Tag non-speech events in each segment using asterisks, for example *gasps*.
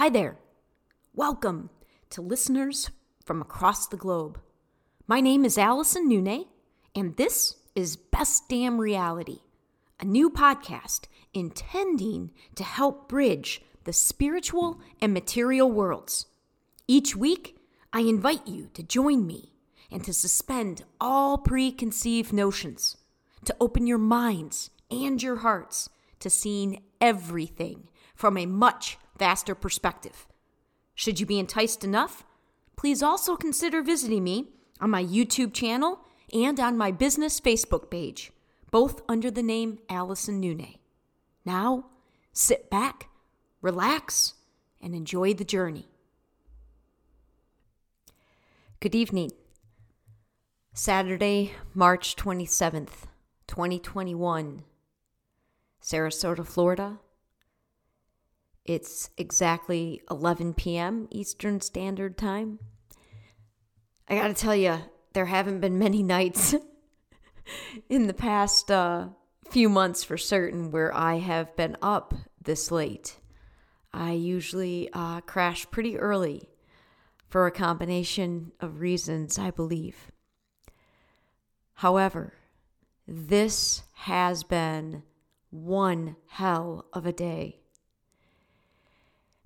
Hi there. Welcome to listeners from across the globe. My name is Allison Nune, and this is Best Damn Reality, a new podcast intending to help bridge the spiritual and material worlds. Each week, I invite you to join me and to suspend all preconceived notions, to open your minds and your hearts to seeing everything from a much vaster perspective. Should you be enticed enough, please also consider visiting me on my YouTube channel and on my business Facebook page, both under the name Allison Nune. Now, sit back, relax, and enjoy the journey. Good evening. Saturday, March 27th, 2021, Sarasota, Florida. It's exactly 11 p.m. Eastern Standard Time. I gotta tell you, there haven't been many *laughs* nights in the past uh, few months for certain where I have been up this late. I usually uh, crash pretty early for a combination of reasons, I believe. However, this has been one hell of a day.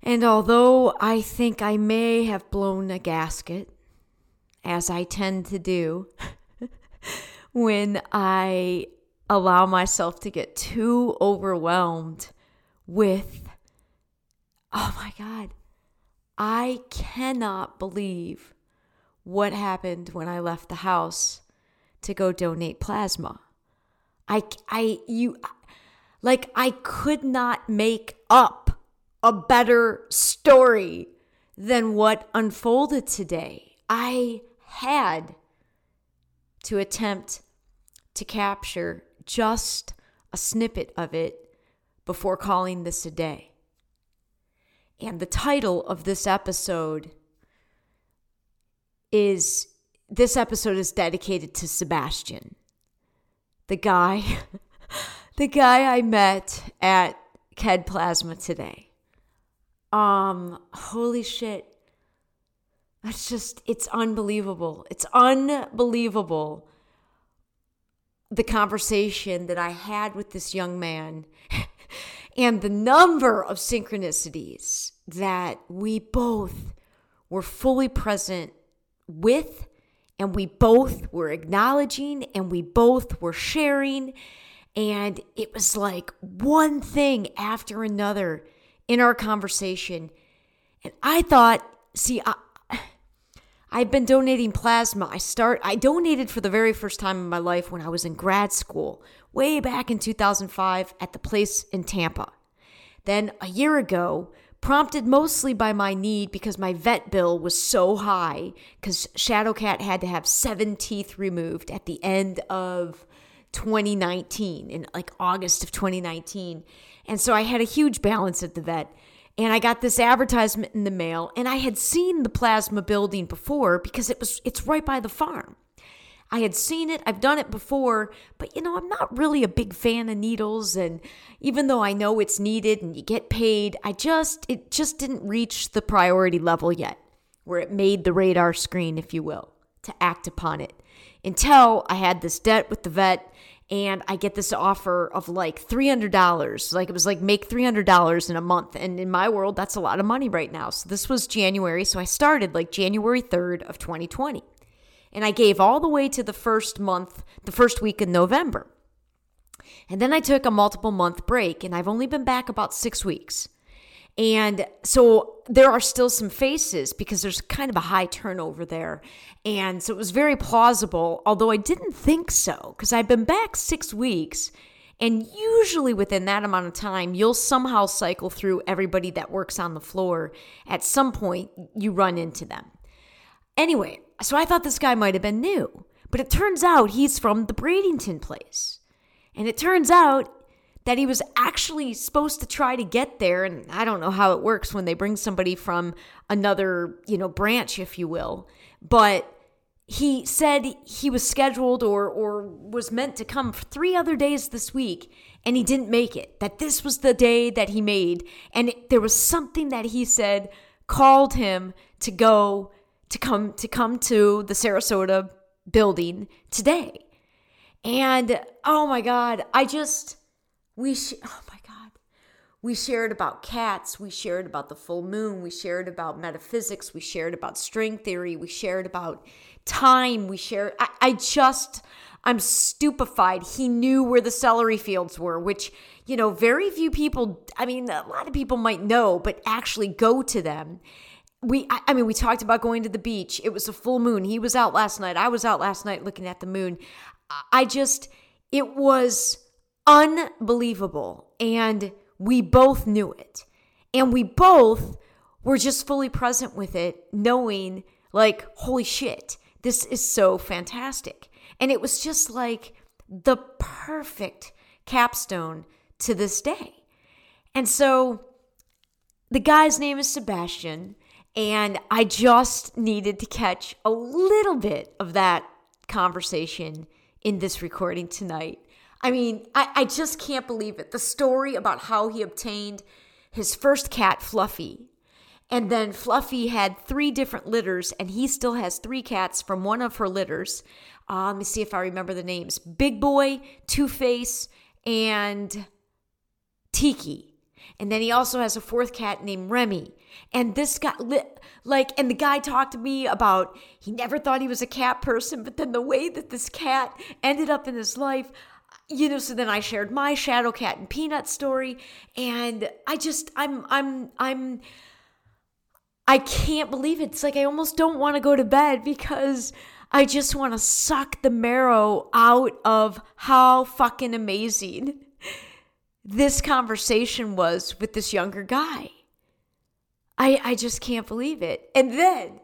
And although I think I may have blown a gasket, as I tend to do *laughs* when I allow myself to get too overwhelmed with, oh my God, I cannot believe what happened when I left the house to go donate plasma. I, I, you, like, I could not make up a better story than what unfolded today. I had to attempt to capture just a snippet of it before calling this a day. And the title of this episode is this episode is dedicated to Sebastian, the guy, *laughs* the guy I met at KED Plasma today. Um, holy shit. That's just, it's unbelievable. It's unbelievable the conversation that I had with this young man *laughs* and the number of synchronicities that we both were fully present with and we both were acknowledging and we both were sharing. And it was like one thing after another in our conversation. And I thought, see, I, I've been donating plasma. I start I donated for the very first time in my life when I was in grad school, way back in 2005 at the place in Tampa. Then a year ago, prompted mostly by my need because my vet bill was so high because Shadowcat had to have seven teeth removed at the end of 2019, in like August of 2019. And so I had a huge balance at the vet. And I got this advertisement in the mail, and I had seen the plasma building before because it was it's right by the farm. I had seen it, I've done it before, but you know, I'm not really a big fan of needles and even though I know it's needed and you get paid, I just it just didn't reach the priority level yet where it made the radar screen, if you will, to act upon it. Until I had this debt with the vet and I get this offer of like $300. Like it was like make $300 in a month. And in my world, that's a lot of money right now. So this was January. So I started like January 3rd of 2020. And I gave all the way to the first month, the first week in November. And then I took a multiple month break, and I've only been back about six weeks. And so there are still some faces because there's kind of a high turnover there. And so it was very plausible, although I didn't think so because I've been back six weeks. And usually within that amount of time, you'll somehow cycle through everybody that works on the floor. At some point, you run into them. Anyway, so I thought this guy might have been new, but it turns out he's from the Bradenton place. And it turns out that he was actually supposed to try to get there and I don't know how it works when they bring somebody from another, you know, branch if you will, but he said he was scheduled or or was meant to come for 3 other days this week and he didn't make it. That this was the day that he made. And it, there was something that he said called him to go to come to come to the Sarasota building today. And oh my god, I just we sh- oh my god. We shared about cats, we shared about the full moon, we shared about metaphysics, we shared about string theory, we shared about time, we shared I, I just I'm stupefied. He knew where the celery fields were, which, you know, very few people, I mean, a lot of people might know, but actually go to them. We, I mean, we talked about going to the beach. It was a full moon. He was out last night. I was out last night looking at the moon. I just, it was unbelievable. And we both knew it. And we both were just fully present with it, knowing, like, holy shit, this is so fantastic. And it was just like the perfect capstone to this day. And so the guy's name is Sebastian, and I just needed to catch a little bit of that conversation in this recording tonight. I mean, I, I just can't believe it. The story about how he obtained his first cat, Fluffy, and then Fluffy had three different litters, and he still has three cats from one of her litters. Uh, let me see if I remember the names Big Boy, Two Face, and Tiki. And then he also has a fourth cat named Remy. And this guy, like, and the guy talked to me about he never thought he was a cat person, but then the way that this cat ended up in his life, you know, so then I shared my shadow cat and peanut story. And I just, I'm, I'm, I'm, I can't believe it. It's like I almost don't want to go to bed because I just want to suck the marrow out of how fucking amazing this conversation was with this younger guy. I I just can't believe it. And then,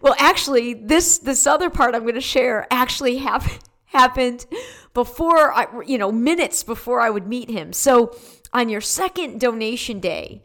well, actually, this this other part I'm going to share actually happened happened before I, you know, minutes before I would meet him. So on your second donation day,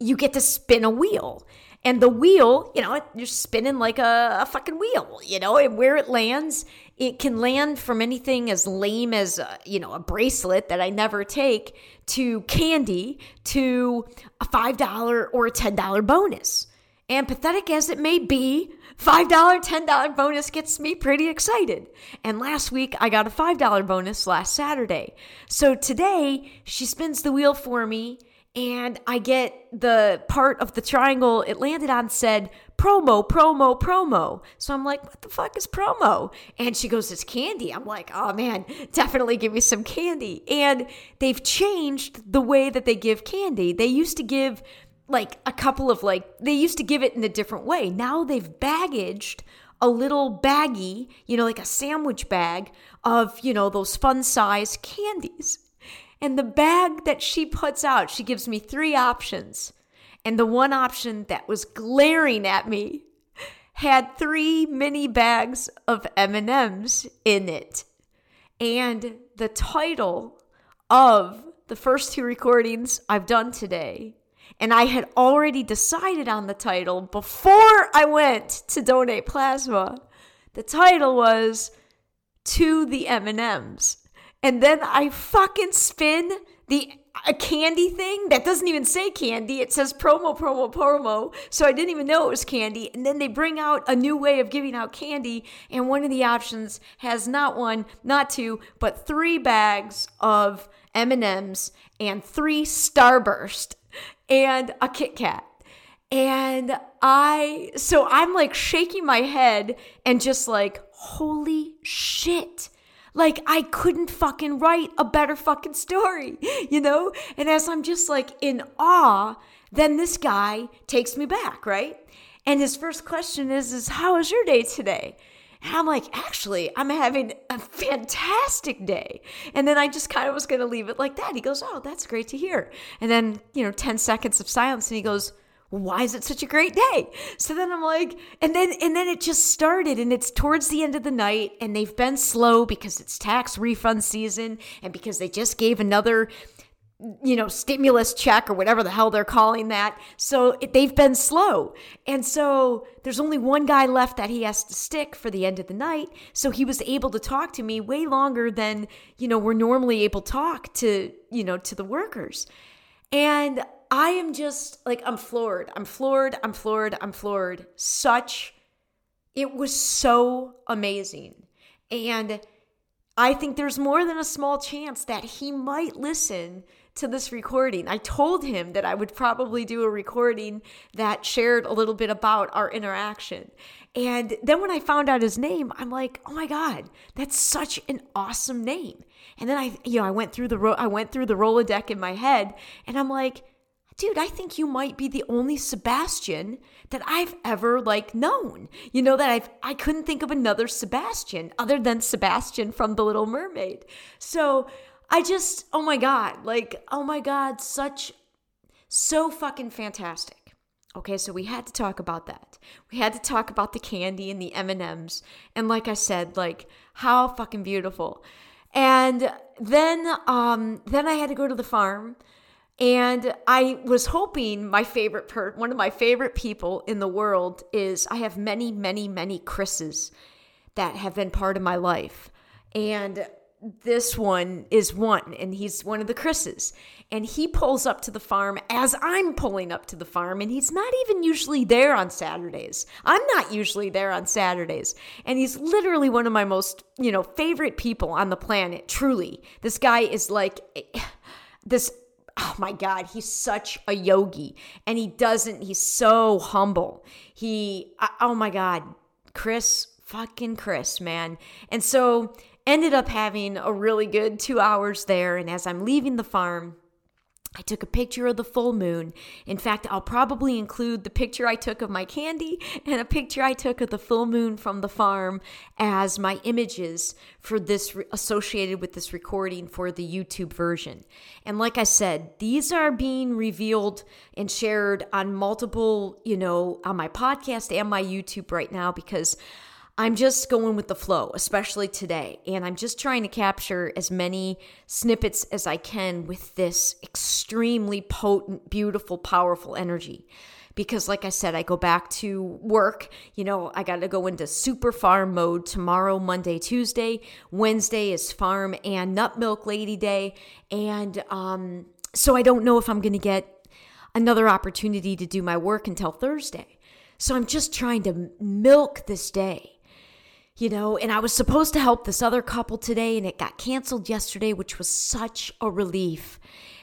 you get to spin a wheel. And the wheel, you know, you're spinning like a, a fucking wheel, you know, and where it lands, it can land from anything as lame as, uh, you know, a bracelet that I never take to candy to a $5 or a $10 bonus. And pathetic as it may be, $5, $10 bonus gets me pretty excited. And last week I got a $5 bonus last Saturday. So today she spins the wheel for me and I get the part of the triangle it landed on said promo, promo, promo. So I'm like, what the fuck is promo? And she goes, it's candy. I'm like, oh man, definitely give me some candy. And they've changed the way that they give candy. They used to give like a couple of like, they used to give it in a different way. Now they've baggaged a little baggie, you know, like a sandwich bag of, you know, those fun size candies. And the bag that she puts out, she gives me three options. And the one option that was glaring at me had three mini bags of M&Ms in it. And the title of the first two recordings I've done today, and I had already decided on the title before I went to donate plasma. The title was To the M&Ms and then I fucking spin the a candy thing that doesn't even say candy. It says promo, promo, promo. So I didn't even know it was candy. And then they bring out a new way of giving out candy. And one of the options has not one, not two, but three bags of M&Ms and three Starburst and a Kit Kat. And I, so I'm like shaking my head and just like, holy shit like I couldn't fucking write a better fucking story, you know? And as I'm just like in awe, then this guy takes me back, right? And his first question is is how was your day today? And I'm like, actually, I'm having a fantastic day. And then I just kind of was going to leave it like that. He goes, Oh, that's great to hear. And then, you know, 10 seconds of silence. And he goes, why is it such a great day? So then I'm like, and then and then it just started and it's towards the end of the night and they've been slow because it's tax refund season and because they just gave another you know, stimulus check or whatever the hell they're calling that. So they've been slow. And so there's only one guy left that he has to stick for the end of the night. So he was able to talk to me way longer than, you know, we're normally able to talk to, you know, to the workers. And I am just like, I'm floored. I'm floored. I'm floored. I'm floored. Such, it was so amazing. And I think there's more than a small chance that he might listen to this recording. I told him that I would probably do a recording that shared a little bit about our interaction. And then when I found out his name, I'm like, "Oh my god, that's such an awesome name." And then I you know, I went through the ro- I went through the Rolodeck in my head and I'm like, dude, I think you might be the only Sebastian that I've ever like known. You know that I've I couldn't think of another Sebastian other than Sebastian from The Little Mermaid. So I just oh my god, like oh my god, such so fucking fantastic. Okay, so we had to talk about that. We had to talk about the candy and the M&Ms and like I said, like how fucking beautiful. And then um then I had to go to the farm and I was hoping my favorite per one of my favorite people in the world is I have many, many, many Chris's that have been part of my life. And this one is one, and he's one of the Chris's. And he pulls up to the farm as I'm pulling up to the farm, and he's not even usually there on Saturdays. I'm not usually there on Saturdays. And he's literally one of my most, you know, favorite people on the planet, truly. This guy is like *sighs* this oh my god he's such a yogi and he doesn't he's so humble he oh my god chris fucking chris man and so ended up having a really good two hours there and as i'm leaving the farm I took a picture of the full moon. In fact, I'll probably include the picture I took of my candy *laughs* and a picture I took of the full moon from the farm as my images for this re- associated with this recording for the YouTube version. And like I said, these are being revealed and shared on multiple, you know, on my podcast and my YouTube right now because I'm just going with the flow, especially today. And I'm just trying to capture as many snippets as I can with this extremely potent, beautiful, powerful energy. Because, like I said, I go back to work. You know, I got to go into super farm mode tomorrow, Monday, Tuesday. Wednesday is farm and nut milk lady day. And um, so I don't know if I'm going to get another opportunity to do my work until Thursday. So I'm just trying to milk this day you know, and I was supposed to help this other couple today and it got canceled yesterday, which was such a relief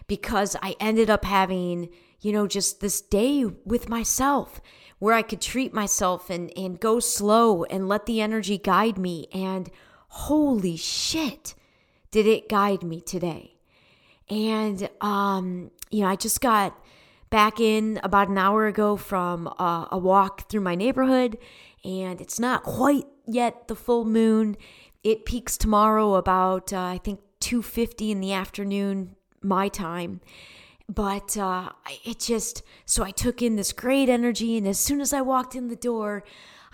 because I ended up having, you know, just this day with myself where I could treat myself and, and go slow and let the energy guide me. And holy shit, did it guide me today. And, um, you know, I just got back in about an hour ago from a, a walk through my neighborhood and it's not quite yet the full moon. It peaks tomorrow about uh, I think 2:50 in the afternoon my time. But uh, it just so I took in this great energy, and as soon as I walked in the door,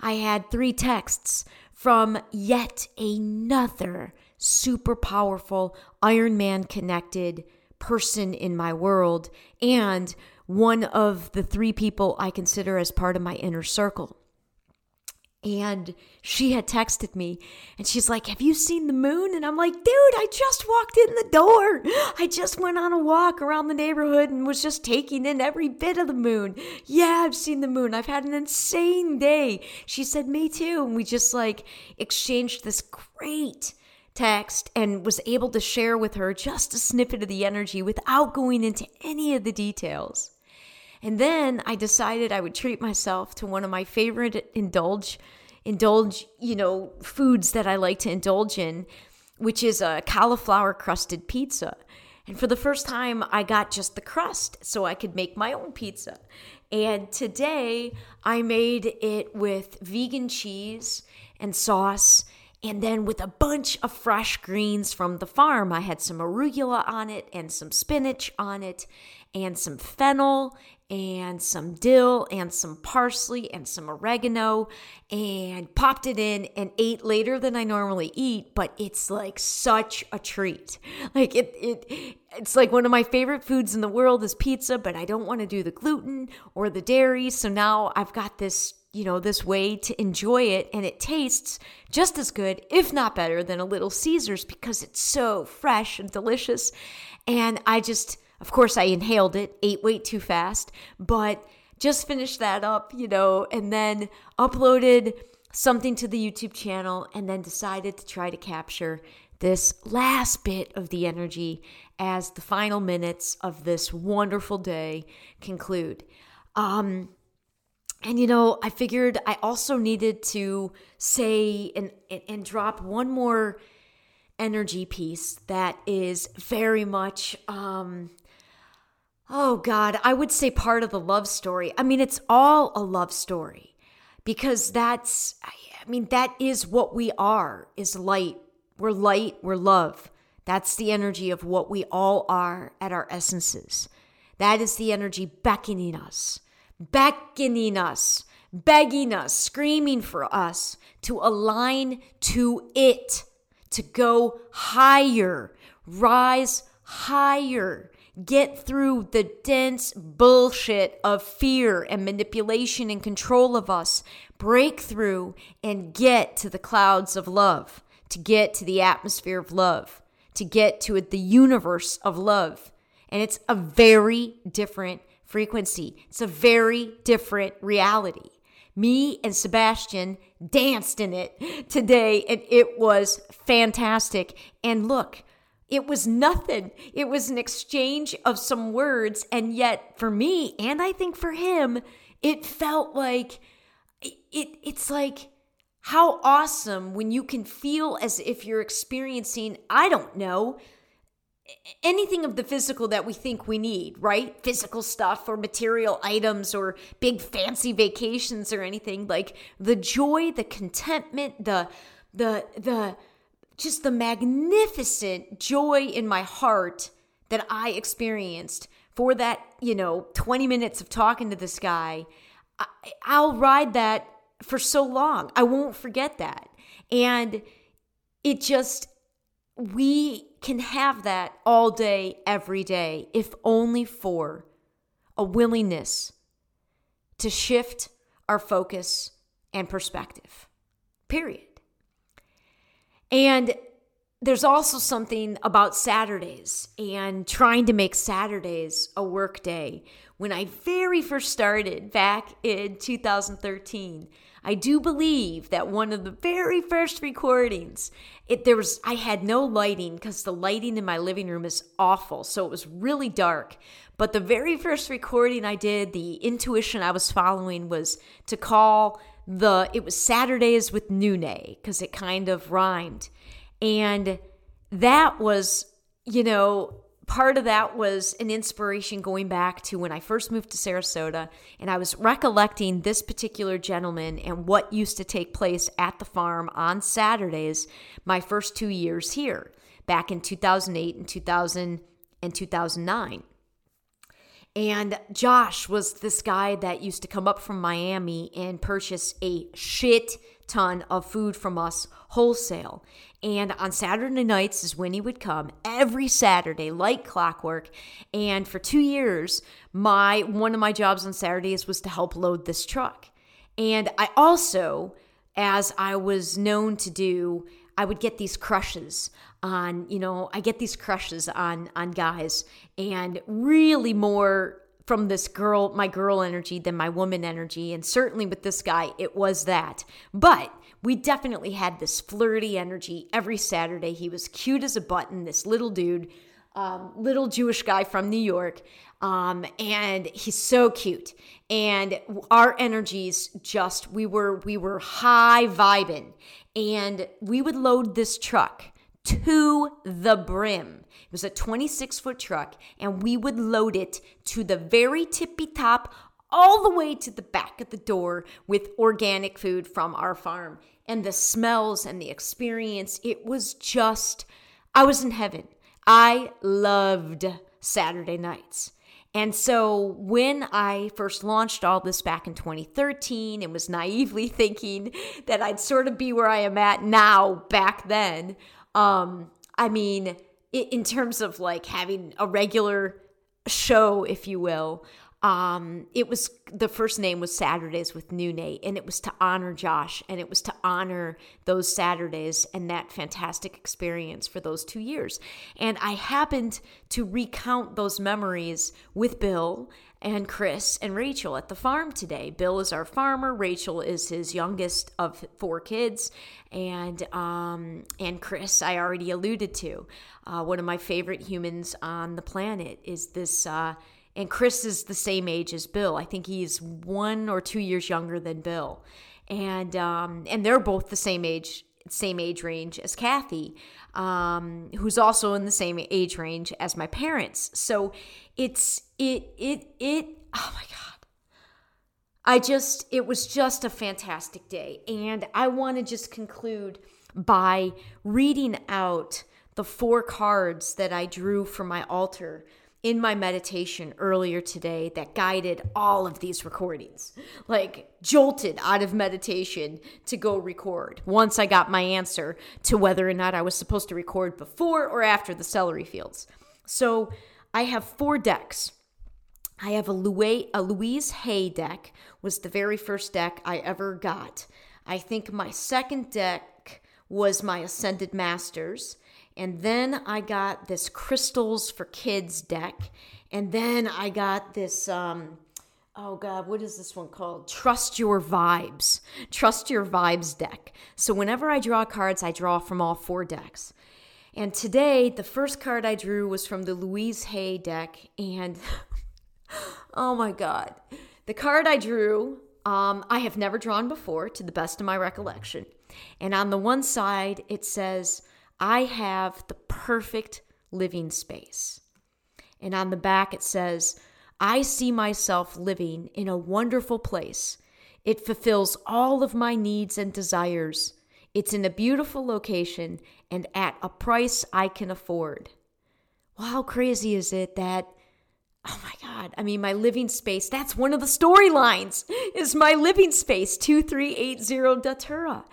I had three texts from yet another super powerful Iron Man connected person in my world, and one of the three people I consider as part of my inner circle. And she had texted me and she's like, Have you seen the moon? And I'm like, Dude, I just walked in the door. I just went on a walk around the neighborhood and was just taking in every bit of the moon. Yeah, I've seen the moon. I've had an insane day. She said, Me too. And we just like exchanged this great text and was able to share with her just a snippet of the energy without going into any of the details. And then I decided I would treat myself to one of my favorite indulge indulge, you know, foods that I like to indulge in, which is a cauliflower crusted pizza. And for the first time, I got just the crust so I could make my own pizza. And today, I made it with vegan cheese and sauce and then with a bunch of fresh greens from the farm. I had some arugula on it and some spinach on it and some fennel and some dill and some parsley and some oregano and popped it in and ate later than I normally eat, but it's like such a treat. Like it it it's like one of my favorite foods in the world is pizza, but I don't want to do the gluten or the dairy, so now I've got this you know, this way to enjoy it, and it tastes just as good, if not better, than a Little Caesars because it's so fresh and delicious. And I just, of course, I inhaled it, ate way too fast, but just finished that up, you know, and then uploaded something to the YouTube channel and then decided to try to capture this last bit of the energy as the final minutes of this wonderful day conclude. Um, and you know, I figured I also needed to say and, and, drop one more energy piece that is very much um oh god i would say part of the love story. I mean it's all a love story because that's i mean that is what we are is light. We're light we're love. That's the energy of what we all are at our essences. That is the energy beckoning us beckoning us begging us screaming for us to align to it to go higher, rise higher, get through the dense bullshit of fear and manipulation and control of us, break through and get to the clouds of love, to get to the atmosphere of love, to get to the universe of love. And it's a very different frequency, it's a very different reality. Me and Sebastian danced in it *laughs* today, and it was fantastic. And look, it was nothing. It was an exchange of some words. And yet, for me, and I think for him, it felt like it, it it's like how awesome when you can feel as if you're experiencing, I don't know, anything of the physical that we think we need, right? Physical stuff or material items or big fancy vacations or anything like the joy, the contentment, the the the just the magnificent joy in my heart that I experienced for that, you know, 20 minutes of talking to this guy. I, I'll ride that for so long. I won't forget that. And it just we can have that all day, every day, if only for a willingness to shift our focus and perspective. Period. And there's also something about Saturdays and trying to make Saturdays a work day. When I very first started back in 2013, I do believe that one of the very first recordings, it there was I had no lighting because the lighting in my living room is awful, so it was really dark. But the very first recording I did, the intuition I was following was to call the it was Saturdays with Nune because it kind of rhymed. And that was, you know, part of that was an inspiration going back to when I first moved to Sarasota and I was recollecting this particular gentleman and what used to take place at the farm on Saturdays my first 2 years here back in 2008 and 2000 and 2009. And Josh was this guy that used to come up from Miami and purchase a shit ton of food from us wholesale. And on Saturday nights is when he would come every Saturday, like clockwork. And for two years, my one of my jobs on Saturdays was to help load this truck. And I also, as I was known to do, I would get these crushes on, you know, I get these crushes on on guys and really more from this girl, my girl energy than my woman energy. And certainly with this guy, it was that. But we definitely had this flirty energy every Saturday. He was cute as a button, this little dude, um, little Jewish guy from New York. Um, and he's so cute. And our energies just, we were, we were high vibing. And we would load this truck to the brim. It was a 26 foot truck, and we would load it to the very tippy top, all the way to the back of the door with organic food from our farm. And the smells and the experience, it was just, I was in heaven. I loved Saturday nights. And so when I first launched all this back in 2013 and was naively thinking that I'd sort of be where I am at now back then, um, I mean, in terms of like having a regular show, if you will, um, it was the first name was Saturdays with New Nate, and it was to honor Josh, and it was to honor those Saturdays and that fantastic experience for those two years. And I happened to recount those memories with Bill and Chris and Rachel at the farm today. Bill is our farmer. Rachel is his youngest of four kids, and um, and Chris I already alluded to. Uh, one of my favorite humans on the planet is this. Uh, and Chris is the same age as Bill. I think he's one or two years younger than Bill, and um, and they're both the same age same age range as Kathy, um, who's also in the same age range as my parents. So it's it it it. Oh my god. I just, it was just a fantastic day. And I want to just conclude by reading out the four cards that I drew for my altar in my meditation earlier today that guided all of these recordings. Like jolted out of meditation to go record once I got my answer to whether or not I was supposed to record before or after the celery fields. So I have four decks. I have a Louise, a Louise Hay deck was the very first deck I ever got. I think my second deck was my Ascended Masters. And then I got this Crystals for Kids deck. And then I got this, um, oh God, what is this one called? Trust Your Vibes. Trust Your Vibes deck. So whenever I draw cards, I draw from all four decks. And today, the first card I drew was from the Louise Hay deck. And *laughs* oh my God. The card I drew, um, I have never drawn before, to the best of my recollection. And on the one side, it says, I have the perfect living space. And on the back, it says, I see myself living in a wonderful place. It fulfills all of my needs and desires. It's in a beautiful location and at a price I can afford. Well, how crazy is it that, oh my God, I mean, my living space, that's one of the storylines, is my living space, 2380 Datura.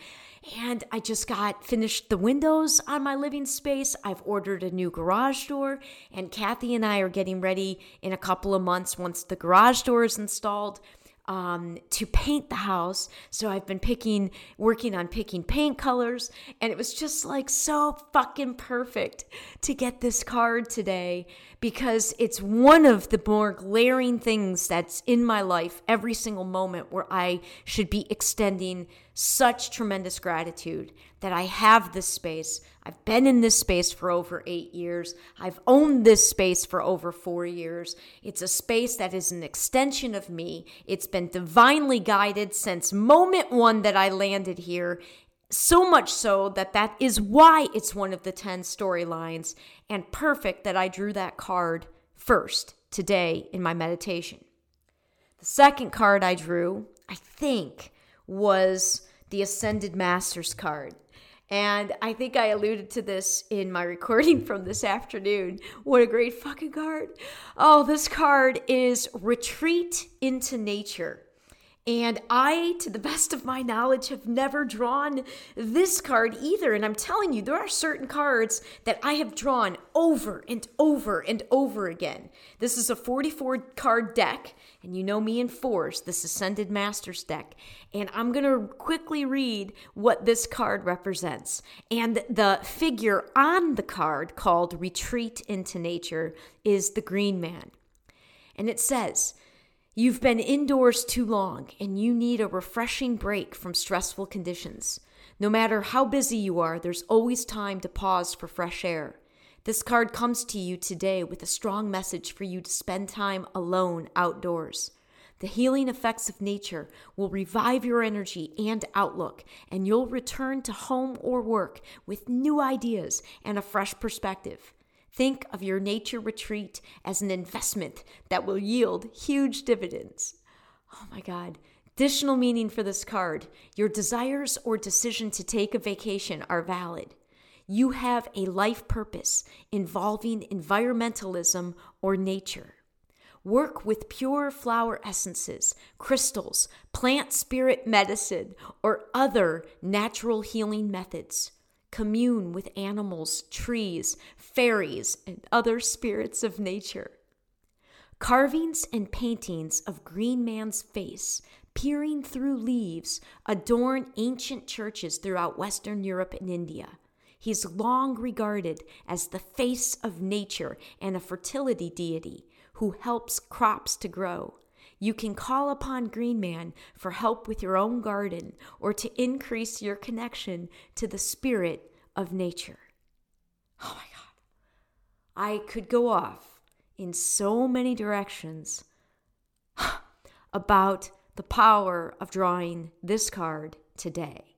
And I just got finished the windows on my living space. I've ordered a new garage door, and Kathy and I are getting ready in a couple of months once the garage door is installed um, to paint the house. So I've been picking, working on picking paint colors, and it was just like so fucking perfect to get this card today because it's one of the more glaring things that's in my life every single moment where I should be extending such tremendous gratitude that I have this space. I've been in this space for over eight years. I've owned this space for over four years. It's a space that is an extension of me. It's been divinely guided since moment one that I landed here. So much so that that is why it's one of the 10 storylines and perfect that I drew that card first today in my meditation. The second card I drew, I think, was the Ascended Masters card. And I think I alluded to this in my *laughs* recording from this afternoon. What a great fucking card. Oh, this card is Retreat into Nature. And I, to the *laughs* best of my knowledge, have never drawn this card either. And I'm telling you, there are certain cards that I have drawn over and over and over again. This is a 44 card deck, and you know me in fours, this Ascended Masters deck. And I'm going to quickly read what this card represents. And the figure on the card called Retreat into Nature is the Green Man. And it says, You've been indoors too long and you need a refreshing break from stressful conditions. No matter how busy you are, there's always time to pause for fresh air. This card comes to you today with a strong message for you to spend time alone outdoors. The healing effects of nature will revive your energy and outlook, and you'll return to home or work with new ideas and a fresh perspective. Think of your nature retreat as an investment that will yield huge dividends. Oh my God. Additional meaning for this card your desires or decision to take a vacation are valid. You have a life purpose involving environmentalism or nature. Work with pure flower essences, crystals, plant spirit medicine, or other natural healing methods. Commune with animals, trees, fairies, and other spirits of nature. Carvings and paintings of Green Man's face, peering through leaves, adorn ancient churches throughout Western Europe and India. He's long regarded as the face of nature and a fertility deity who helps crops to grow. You can call upon Green Man for help with your own garden or to increase your connection to the spirit of nature. Oh my God. I could go off in so many directions *sighs* about the power of drawing this card today.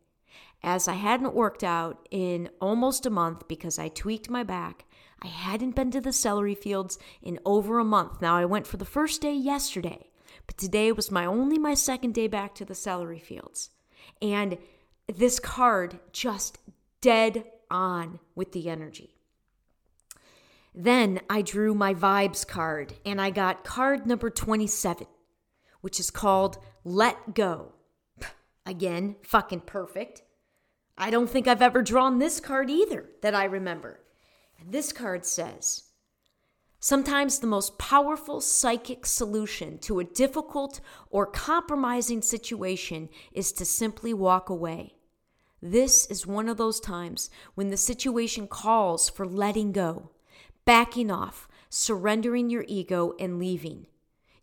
As I hadn't worked out in almost a month because I tweaked my back I hadn't been to the celery fields in over a month. Now I went for the first day yesterday, but today was my only my second day back to the celery fields. And this card just dead on with the energy. Then I drew my vibes card and I got card number 27, which is called Let Go. Again, fucking perfect. I don't think I've ever drawn this card either that I remember. This card says Sometimes the most powerful psychic solution to a difficult or compromising situation is to simply walk away. This is one of those times when the situation calls for letting go, backing off, surrendering your ego, and leaving.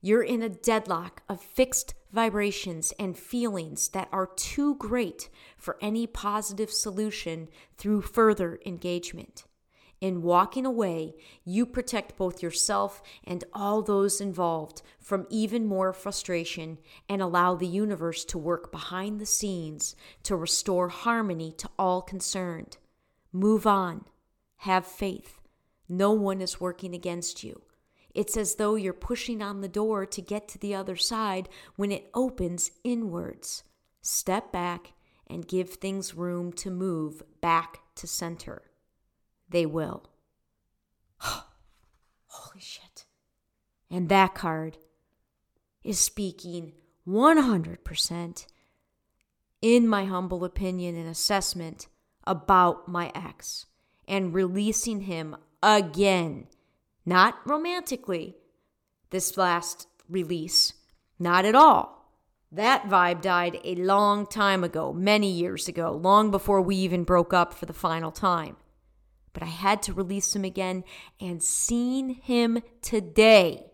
You're in a deadlock of fixed vibrations and feelings that are too great for any positive solution through further engagement. In walking away, you protect both yourself and all those involved from even more frustration and allow the universe to work behind the scenes to restore harmony to all concerned. Move on. Have faith. No one is working against you. It's as though you're pushing on the door to get to the other side when it opens inwards. Step back and give things room to move back to center they will. *gasps* Holy shit. And that card is speaking 100%, in my humble opinion and assessment, about my ex and releasing him again. Not romantically, this last release. Not at all. That vibe died a long time ago, many years ago, long before we even broke up for the final time but I had to release him again and seen him today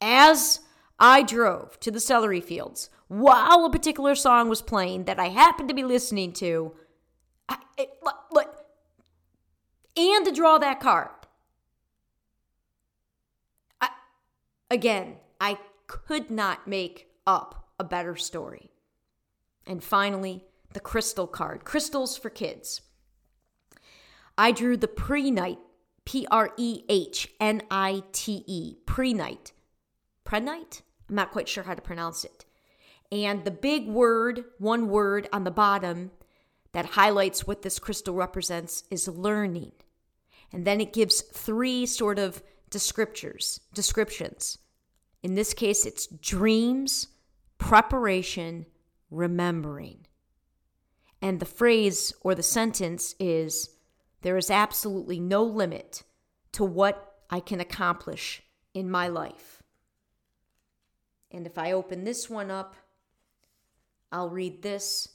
as I drove to the celery fields while a particular song was playing that I happened to be listening to. I, it, look, and to draw that card. I, again, I could not make up a better story. And finally, the crystal card crystals for kids. I drew the pre-night, P R E H N I T E, pre-night. Pre-night? I'm not quite sure how to pronounce it. And the big word, one word on the bottom that highlights what this crystal represents is learning. And then it gives three sort of descriptors, descriptions. In this case, it's dreams, preparation, remembering. And the phrase or the sentence is there is absolutely no limit to what I can accomplish in my life. And if I open this one up, I'll read this.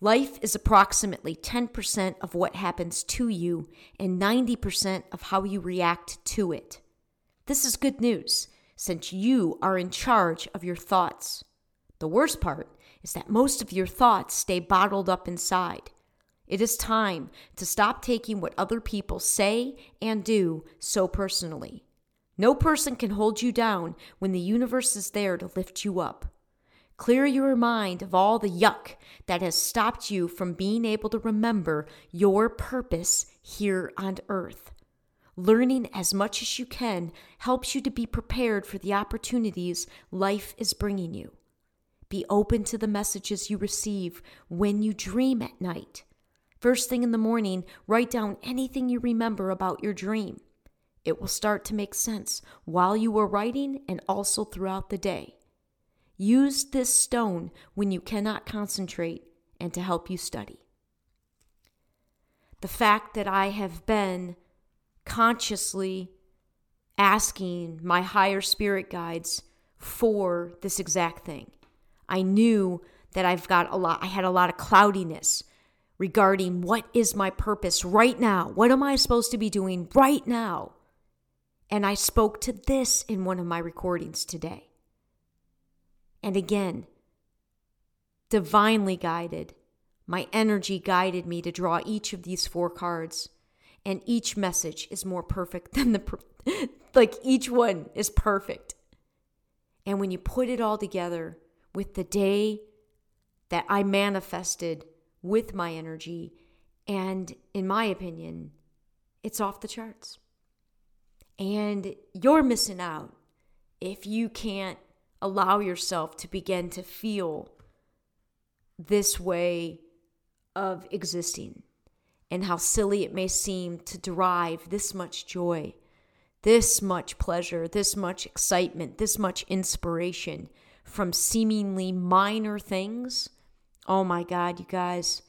Life is approximately 10% of what happens to you and 90% of how you react to it. This is good news since you are in charge of your thoughts. The worst part is that most of your thoughts stay bottled up inside. It is time to stop taking what other people say and do so personally. No person can hold you down when the universe is there to lift you up. Clear your mind of all the yuck that has stopped you from being able to remember your purpose here on earth. Learning as much as you can helps you to be prepared for the opportunities life is bringing you. Be open to the messages you receive when you dream at night. First thing in the morning, write down anything you remember about your dream. It will start to make sense while you are writing and also throughout the day. Use this stone when you cannot concentrate and to help you study. The fact that I have been consciously asking my higher spirit guides for this exact thing. I knew that I've got a lot, I had a lot of cloudiness regarding what is my purpose right now? What am I supposed to be doing right now? And I spoke to this in one of my recordings today. And again, divinely guided, my energy guided me to draw each of these four cards. And each message is more perfect than the, *laughs* like each one is perfect. And when you put it all together with the day that I manifested with my energy, and in my opinion, it's off the charts. And you're missing out if you can't allow yourself to begin to feel this way of existing and how silly it may seem to derive this much joy, this much pleasure, this much excitement, this much inspiration from seemingly minor things. Oh my God, you guys,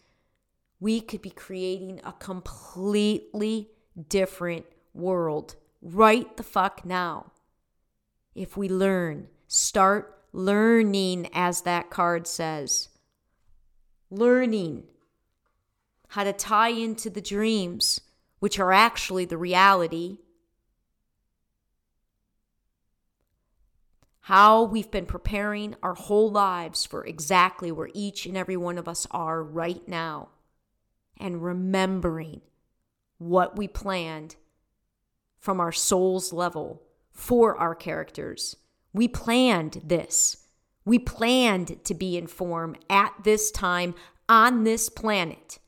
we could be creating a completely different world right the fuck now if we learn Start learning, as that card says. Learning how to tie into the dreams, which are actually the reality. How we've been preparing our whole lives for exactly where each and every one of us are right now. And remembering what we planned from our soul's level for our characters we planned this. We planned to be in form at this time on this planet.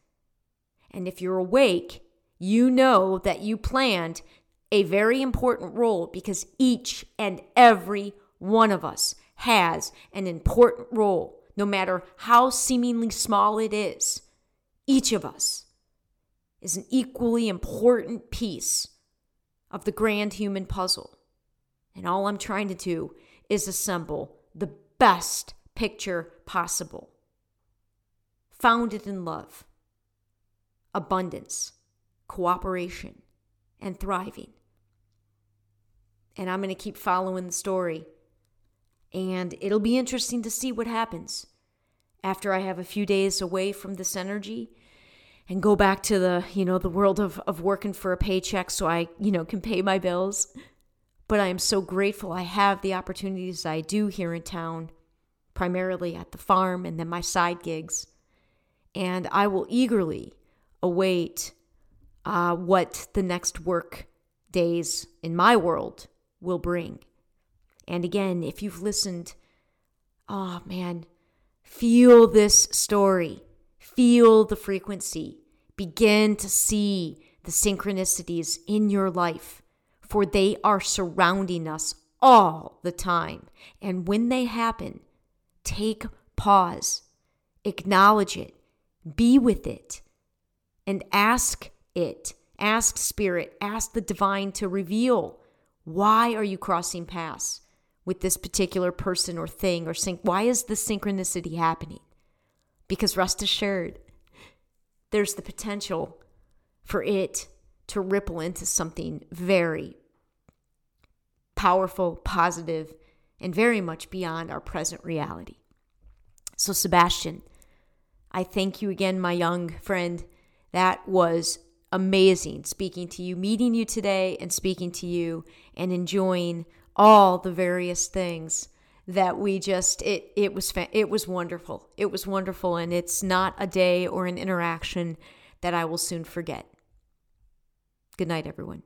And if you're awake, you know that you planned a very important role because each and every one of us has an important role, no matter how seemingly small it is. Each of us is an equally important piece of the grand human puzzle. And all I'm trying to do is assemble the best picture possible. Founded in love, abundance, cooperation, and thriving. And I'm going to keep following the story. And it'll be interesting to see what happens after I have a few days away from this energy and go back to the, you know, the world of, of working for a paycheck so I, you know, can pay my bills but I am so grateful I have the opportunities I do here in town, primarily at the farm and then my side gigs. And I will eagerly await uh, what the next work days in my world will bring. And again, if you've listened, oh man, feel this story, feel the frequency, begin to see the synchronicities in your life for they are surrounding us all the time. And when they happen, take pause, acknowledge it, be with it, and ask it. Ask Spirit, ask the divine to reveal why are you crossing paths with this particular person or thing or sync? Why is this synchronicity happening? Because rest assured, there's the potential for it to ripple into something very, powerful, positive, and very much beyond our present reality. So, Sebastian, I thank you again, my young friend. That was amazing speaking to you, meeting you today, and speaking to you and enjoying all the various things that we just it it was it was wonderful. It was wonderful and it's not a day or an interaction that I will soon forget. Good night everyone.